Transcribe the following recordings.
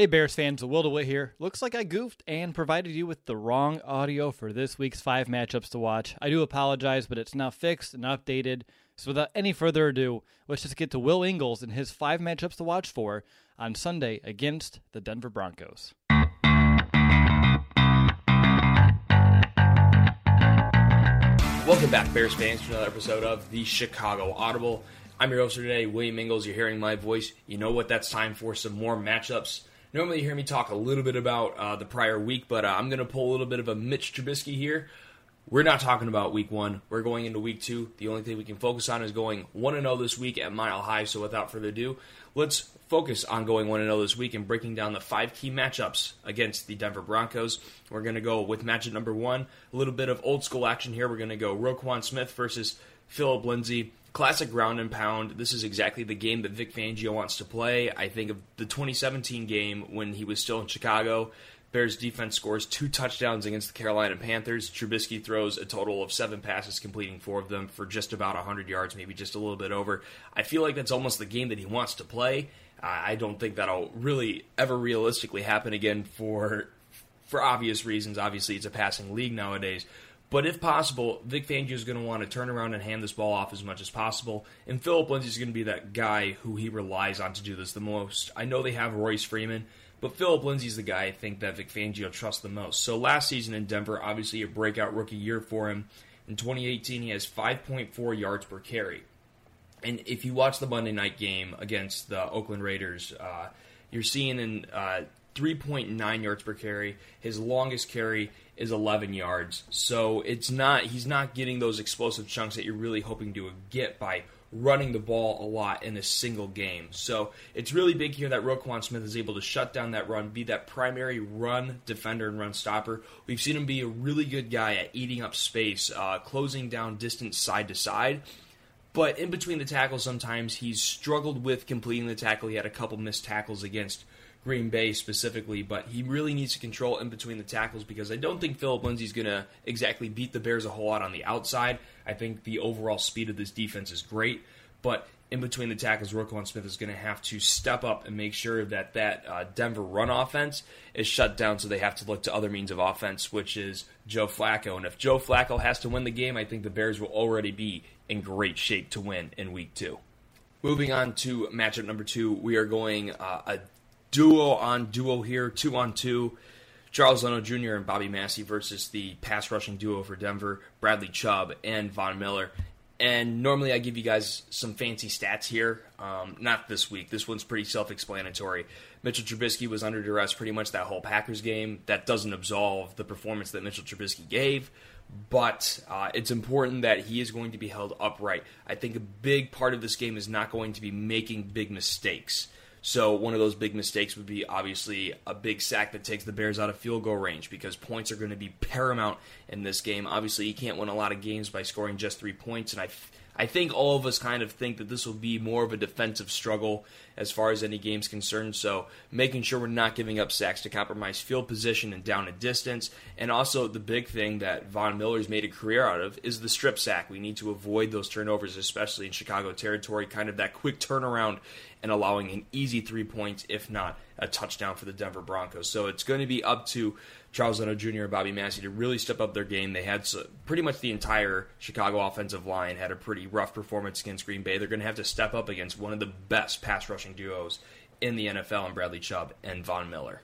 Hey Bears fans, Will DeWitt here. Looks like I goofed and provided you with the wrong audio for this week's five matchups to watch. I do apologize, but it's now fixed and updated. So without any further ado, let's just get to Will Ingalls and his five matchups to watch for on Sunday against the Denver Broncos. Welcome back, Bears fans, to another episode of the Chicago Audible. I'm your host today, William Ingalls. You're hearing my voice. You know what that's time for some more matchups Normally, you hear me talk a little bit about uh, the prior week, but uh, I'm going to pull a little bit of a Mitch Trubisky here. We're not talking about week one. We're going into week two. The only thing we can focus on is going 1 0 this week at Mile High. So, without further ado, let's focus on going 1 0 this week and breaking down the five key matchups against the Denver Broncos. We're going to go with matchup number one, a little bit of old school action here. We're going to go Roquan Smith versus Phillip Lindsay classic ground and pound. This is exactly the game that Vic Fangio wants to play. I think of the 2017 game when he was still in Chicago. Bears defense scores two touchdowns against the Carolina Panthers. Trubisky throws a total of seven passes, completing four of them for just about 100 yards, maybe just a little bit over. I feel like that's almost the game that he wants to play. I don't think that'll really ever realistically happen again for for obvious reasons. Obviously, it's a passing league nowadays. But if possible, Vic Fangio is going to want to turn around and hand this ball off as much as possible. And Phillip Lindsay is going to be that guy who he relies on to do this the most. I know they have Royce Freeman, but Phillip Lindsay's the guy I think that Vic Fangio trusts the most. So last season in Denver, obviously a breakout rookie year for him. In 2018, he has 5.4 yards per carry. And if you watch the Monday night game against the Oakland Raiders, uh, you're seeing in uh, 3.9 yards per carry. His longest carry is 11 yards. So it's not he's not getting those explosive chunks that you're really hoping to get by running the ball a lot in a single game. So it's really big here that Roquan Smith is able to shut down that run, be that primary run defender and run stopper. We've seen him be a really good guy at eating up space, uh, closing down distance side to side. But in between the tackles, sometimes he's struggled with completing the tackle. He had a couple missed tackles against Green Bay specifically, but he really needs to control in between the tackles because I don't think Phillip Lindsay's going to exactly beat the Bears a whole lot on the outside. I think the overall speed of this defense is great, but in between the tackles, Roquan Smith is going to have to step up and make sure that that uh, Denver run offense is shut down. So they have to look to other means of offense, which is Joe Flacco. And if Joe Flacco has to win the game, I think the Bears will already be in great shape to win in Week Two. Moving on to matchup number two, we are going uh, a duo on duo here, two on two. Charles Leno Jr. and Bobby Massie versus the pass rushing duo for Denver, Bradley Chubb and Von Miller. And normally I give you guys some fancy stats here. Um, not this week. This one's pretty self explanatory. Mitchell Trubisky was under duress pretty much that whole Packers game. That doesn't absolve the performance that Mitchell Trubisky gave, but uh, it's important that he is going to be held upright. I think a big part of this game is not going to be making big mistakes. So one of those big mistakes would be obviously a big sack that takes the Bears out of field goal range because points are going to be paramount in this game. Obviously, you can't win a lot of games by scoring just three points, and I, I think all of us kind of think that this will be more of a defensive struggle as far as any game's concerned. So making sure we're not giving up sacks to compromise field position and down and distance. And also the big thing that Von Miller's made a career out of is the strip sack. We need to avoid those turnovers, especially in Chicago territory, kind of that quick turnaround and allowing an easy three points, if not a touchdown for the Denver Broncos. So it's going to be up to Charles Leno Jr. and Bobby Massie to really step up their game. They had pretty much the entire Chicago offensive line had a pretty rough performance against Green Bay. They're going to have to step up against one of the best pass rushing duos in the NFL in Bradley Chubb and Von Miller.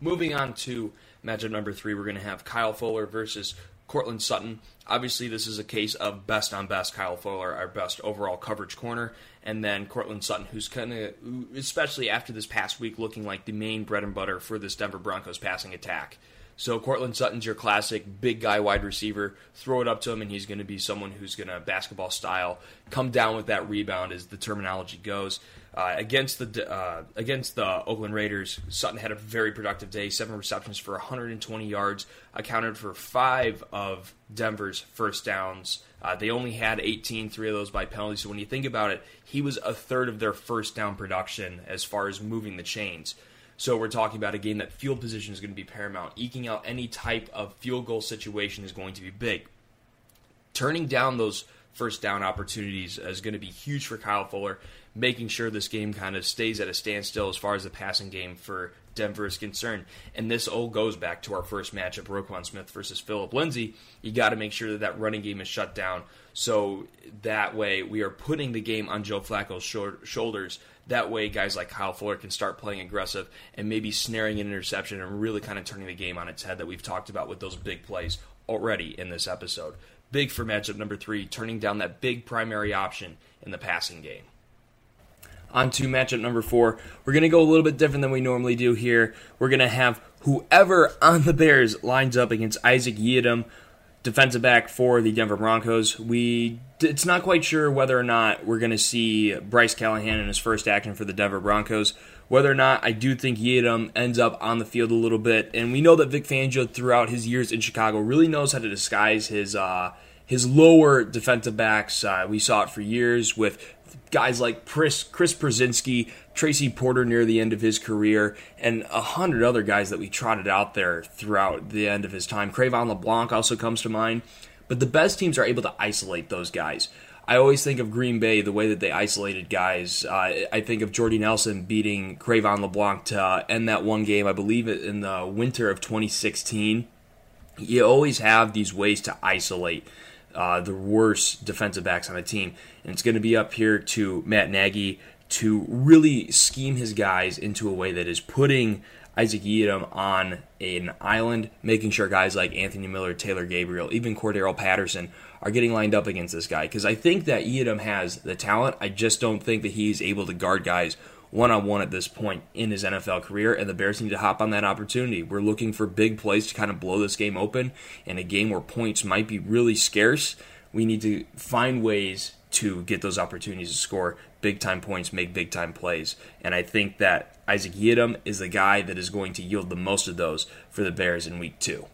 Moving on to matchup number three, we're going to have Kyle Fuller versus Courtland Sutton. Obviously, this is a case of best on best. Kyle Fuller, our best overall coverage corner, and then Courtland Sutton, who's kind of, especially after this past week, looking like the main bread and butter for this Denver Broncos passing attack. So Courtland Sutton's your classic big guy wide receiver. Throw it up to him, and he's going to be someone who's going to basketball style come down with that rebound, as the terminology goes. Uh, against the uh, against the Oakland Raiders, Sutton had a very productive day. Seven receptions for 120 yards, accounted for five of Denver's first downs. Uh, they only had 18, three of those by penalty. So when you think about it, he was a third of their first down production as far as moving the chains. So we're talking about a game that field position is going to be paramount. Eking out any type of field goal situation is going to be big. Turning down those first down opportunities is going to be huge for Kyle Fuller, making sure this game kind of stays at a standstill as far as the passing game for Denver is concerned. And this all goes back to our first matchup, Roquan Smith versus Phillip Lindsay. You got to make sure that that running game is shut down. So that way we are putting the game on Joe Flacco's shoulders that way, guys like Kyle Fuller can start playing aggressive and maybe snaring an interception and really kind of turning the game on its head that we've talked about with those big plays already in this episode. Big for matchup number three, turning down that big primary option in the passing game. On to matchup number four. We're going to go a little bit different than we normally do here. We're going to have whoever on the Bears lines up against Isaac Yiadom defensive back for the Denver Broncos. We it's not quite sure whether or not we're going to see Bryce Callahan in his first action for the Denver Broncos. Whether or not I do think Yiadom ends up on the field a little bit, and we know that Vic Fangio throughout his years in Chicago really knows how to disguise his uh, his lower defensive backs. Uh, we saw it for years with guys like Chris, Chris Tracy Porter near the end of his career, and a hundred other guys that we trotted out there throughout the end of his time. Cre'Von LeBlanc also comes to mind. But the best teams are able to isolate those guys. I always think of Green Bay, the way that they isolated guys. Uh, I think of Jordy Nelson beating Cre'Von LeBlanc to uh, end that one game, I believe, in the winter of 2016. You always have these ways to isolate uh, the worst defensive backs on the team. And it's going to be up here to Matt Nagy to really scheme his guys into a way that is putting Isaac Yiadom on an island, making sure guys like Anthony Miller, Taylor Gabriel, even Cordarrelle Patterson are getting lined up against this guy. Because I think that Yiadom has the talent. I just don't think that he's able to guard guys one on one at this point in his NFL career, and the Bears need to hop on that opportunity. We're looking for big plays to kind of blow this game open in a game where points might be really scarce. We need to find ways to get those opportunities to score big time points, make big time plays. And I think that Isaac Yiadom is the guy that is going to yield the most of those for the Bears in week two.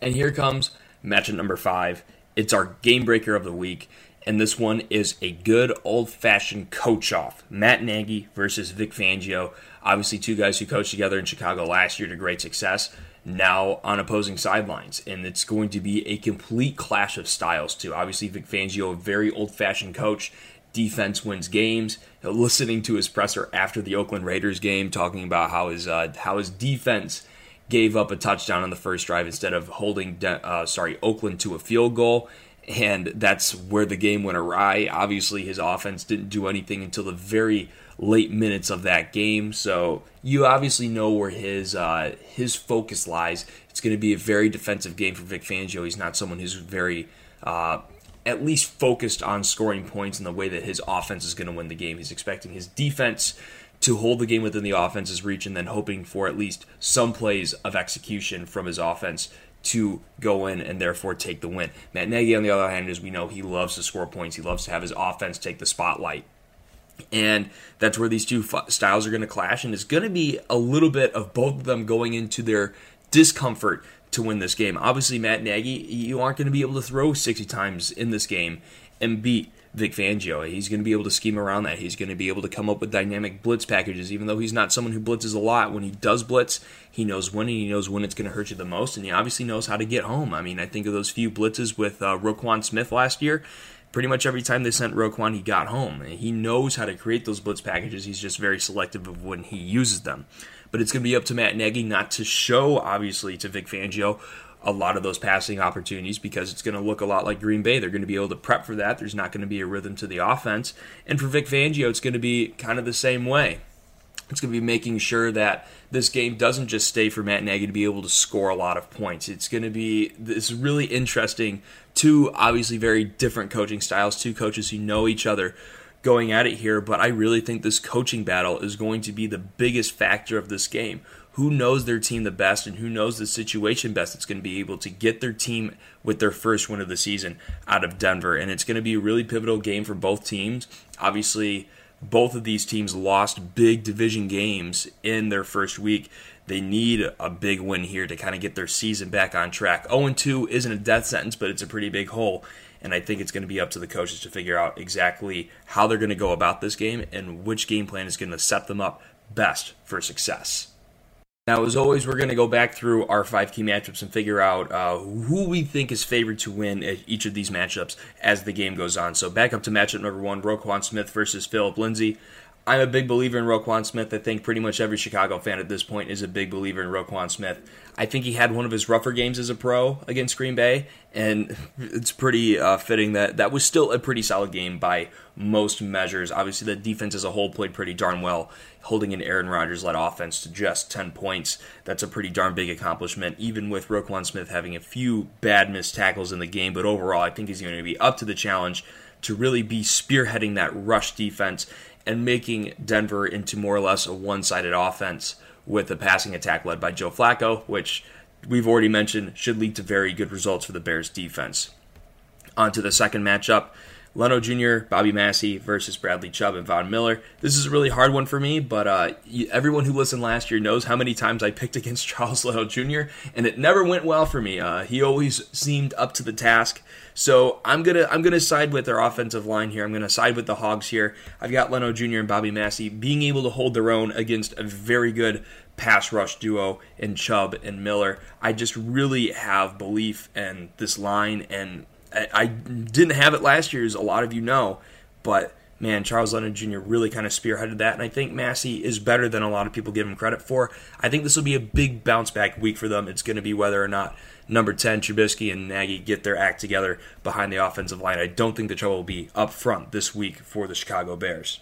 And here comes matchup number five. It's our game breaker of the week and this one is a good old fashioned coach off. Matt Nagy versus Vic Fangio. Obviously, two guys who coached together in Chicago last year to great success, now on opposing sidelines. And it's going to be a complete clash of styles, too. Obviously, Vic Fangio, a very old fashioned coach. Defense wins games. Listening to his presser after the Oakland Raiders game, talking about how his uh, how his defense gave up a touchdown on the first drive instead of holding uh, sorry Oakland to a field goal and that's where the game went awry. Obviously, his offense didn't do anything until the very late minutes of that game. So you obviously know where his uh, his focus lies. It's going to be a very defensive game for Vic Fangio. He's not someone who's very uh, at least focused on scoring points in the way that his offense is going to win the game. He's expecting his defense to hold the game within the offense's reach and then hoping for at least some plays of execution from his offense to go in and therefore take the win. Matt Nagy, on the other hand, as we know, he loves to score points. He loves to have his offense take the spotlight. And that's where these two styles are going to clash. And it's going to be a little bit of both of them going into their discomfort to win this game. Obviously, Matt Nagy, you aren't going to be able to throw 60 times in this game and beat Vic Fangio. He's going to be able to scheme around that. He's going to be able to come up with dynamic blitz packages, even though he's not someone who blitzes a lot. When he does blitz, he knows when and he knows when it's going to hurt you the most, and he obviously knows how to get home. I mean, I think of those few blitzes with uh, Roquan Smith last year. Pretty much every time they sent Roquan, he got home. He knows how to create those blitz packages. He's just very selective of when he uses them. But it's going to be up to Matt Nagy not to show, obviously, to Vic Fangio a lot of those passing opportunities because it's going to look a lot like Green Bay. They're going to be able to prep for that. There's not going to be a rhythm to the offense. And for Vic Fangio, it's going to be kind of the same way. It's going to be making sure that this game doesn't just stay for Matt Nagy to be able to score a lot of points. It's going to be this really interesting, two obviously very different coaching styles, two coaches who know each other going at it here, but I really think this coaching battle is going to be the biggest factor of this game who knows their team the best and who knows the situation best that's going to be able to get their team with their first win of the season out of Denver. And it's going to be a really pivotal game for both teams. Obviously, both of these teams lost big division games in their first week. They need a big win here to kind of get their season back on track. 0 2 isn't a death sentence, but it's a pretty big hole. And I think it's going to be up to the coaches to figure out exactly how they're going to go about this game and which game plan is going to set them up best for success. Now, as always, we're going to go back through our five key matchups and figure out uh, who we think is favored to win each of these matchups as the game goes on. So, back up to matchup number one Roquan Smith versus Phillip Lindsay. I'm a big believer in Roquan Smith. I think pretty much every Chicago fan at this point is a big believer in Roquan Smith. I think he had one of his rougher games as a pro against Green Bay, and it's pretty uh, fitting that that was still a pretty solid game by most measures. Obviously, the defense as a whole played pretty darn well, holding an Aaron Rodgers led offense to just 10 points. That's a pretty darn big accomplishment, even with Roquan Smith having a few bad missed tackles in the game. But overall, I think he's going to be up to the challenge to really be spearheading that rush defense and making Denver into more or less a one sided offense with a passing attack led by Joe Flacco, which we've already mentioned should lead to very good results for the Bears defense. On to the second matchup. Leno Jr., Bobby Massie versus Bradley Chubb and Von Miller. This is a really hard one for me, but uh, everyone who listened last year knows how many times I picked against Charles Leno Jr., and it never went well for me. Uh, he always seemed up to the task. So I'm gonna I'm gonna side with their offensive line here. I'm gonna side with the Hogs here. I've got Leno Jr. and Bobby Massie being able to hold their own against a very good pass rush duo in Chubb and Miller. I just really have belief in this line and I didn't have it last year, as a lot of you know, but man, Charles Leno Jr. really kind of spearheaded that, and I think Massie is better than a lot of people give him credit for. I think this will be a big bounce back week for them. It's going to be whether or not number 10, Trubisky and Nagy get their act together behind the offensive line. I don't think the trouble will be up front this week for the Chicago Bears.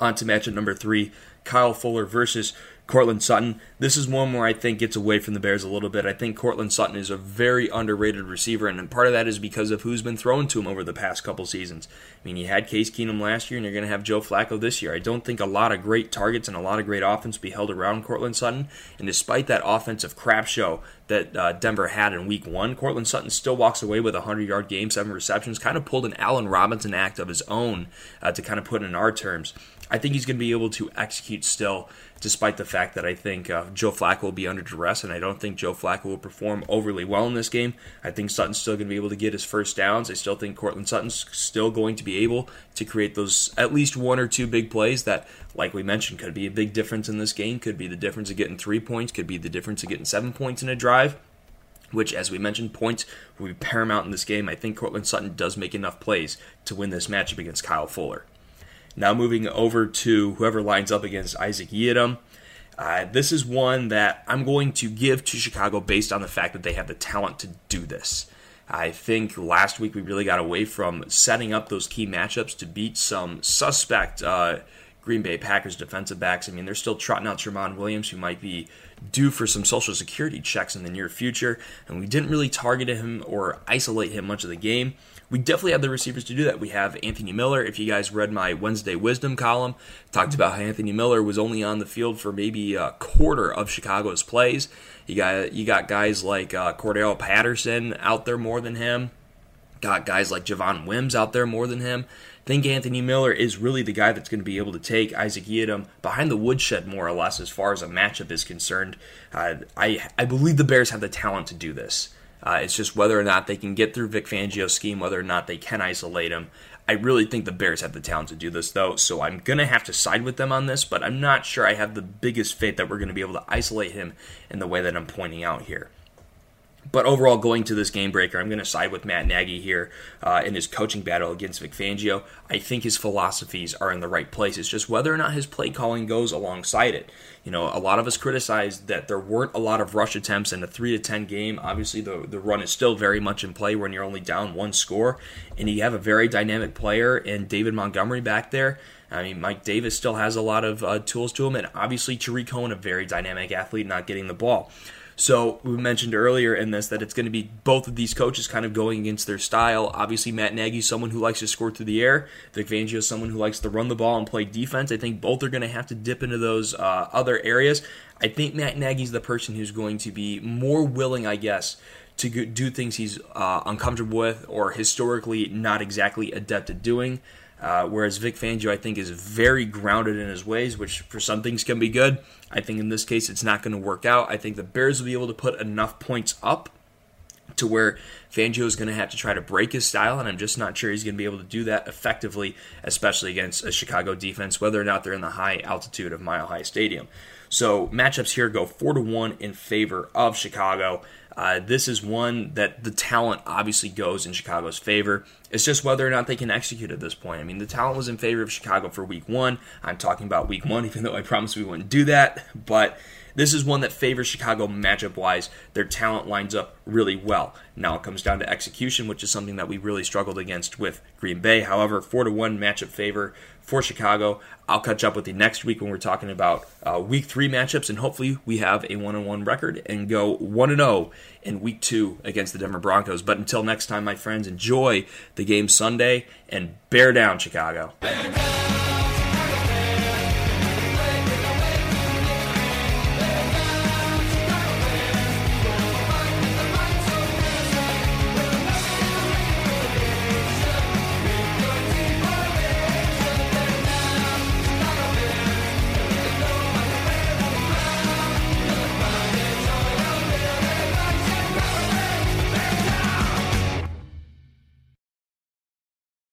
On to matchup number three Kyle Fuller versus Courtland Sutton. This is one where I think gets away from the Bears a little bit. I think Courtland Sutton is a very underrated receiver, and part of that is because of who's been thrown to him over the past couple seasons. I mean, you had Case Keenum last year, and you're going to have Joe Flacco this year. I don't think a lot of great targets and a lot of great offense be held around Courtland Sutton. And despite that offensive crap show that uh, Denver had in Week One, Courtland Sutton still walks away with a 100-yard game, seven receptions. Kind of pulled an Allen Robinson act of his own uh, to kind of put in our terms. I think he's going to be able to execute still despite the fact that I think uh, Joe Flacco will be under duress, and I don't think Joe Flacco will perform overly well in this game. I think Sutton's still going to be able to get his first downs. I still think Courtland Sutton's still going to be able to create those at least one or two big plays that, like we mentioned, could be a big difference in this game. Could be the difference of getting three points. Could be the difference of getting seven points in a drive which, as we mentioned, points will be paramount in this game. I think Courtland Sutton does make enough plays to win this matchup against Kyle Fuller. Now moving over to whoever lines up against Isaac Yiadom. Uh, this is one that I'm going to give to Chicago based on the fact that they have the talent to do this. I think last week we really got away from setting up those key matchups to beat some suspect uh, Green Bay Packers defensive backs. I mean, they're still trotting out Tramon Williams, who might be due for some social security checks in the near future, and we didn't really target him or isolate him much of the game we definitely have the receivers to do that. We have Anthony Miller. If you guys read my Wednesday Wisdom column, talked about how Anthony Miller was only on the field for maybe a quarter of Chicago's plays. You got you got guys like uh, Cordarrelle Patterson out there more than him. Got guys like Javon Wims out there more than him. I think Anthony Miller is really the guy that's going to be able to take Isaac Yiadom behind the woodshed more or less as far as a matchup is concerned. Uh, I I believe the Bears have the talent to do this. Uh, it's just whether or not they can get through Vic Fangio's scheme, whether or not they can isolate him. I really think the Bears have the talent to do this, though, so I'm going to have to side with them on this, but I'm not sure I have the biggest faith that we're going to be able to isolate him in the way that I'm pointing out here. But overall, going to this game breaker, I'm going to side with Matt Nagy here uh, in his coaching battle against Vic Fangio. I think his philosophies are in the right place. It's just whether or not his play calling goes alongside it. You know, a lot of us criticized that there weren't a lot of rush attempts in a three to ten game. Obviously, the the run is still very much in play when you're only down one score, and you have a very dynamic player in David Montgomery back there. I mean, Mike Davis still has a lot of uh, tools to him, and obviously Tarik Cohen, a very dynamic athlete, not getting the ball. So we mentioned earlier in this that it's going to be both of these coaches kind of going against their style. Obviously, Matt Nagy is someone who likes to score through the air. Vic Fangio is someone who likes to run the ball and play defense. I think both are going to have to dip into those uh, other areas. I think Matt Nagy's the person who's going to be more willing, I guess, to do things he's uh, uncomfortable with or historically not exactly adept at doing. Uh, whereas Vic Fangio, I think, is very grounded in his ways, which for some things can be good. I think in this case, it's not going to work out. I think the Bears will be able to put enough points up to where Fangio is going to have to try to break his style, and I'm just not sure he's going to be able to do that effectively, especially against a Chicago defense, whether or not they're in the high altitude of Mile High Stadium. So matchups here go four to one in favor of Chicago. Uh, this is one that the talent obviously goes in Chicago's favor. It's just whether or not they can execute at this point. I mean, the talent was in favor of Chicago for week one. I'm talking about week one, even though I promised we wouldn't do that. But this is one that favors Chicago matchup wise. Their talent lines up really well. Now it comes down to execution, which is something that we really struggled against with Green Bay. However, 4 to 1 matchup favor for Chicago. I'll catch up with you next week when we're talking about uh, week three matchups, and hopefully we have a one on one record and go 1 0 in week two against the Denver Broncos. But until next time, my friends, enjoy the game Sunday and bear down, Chicago.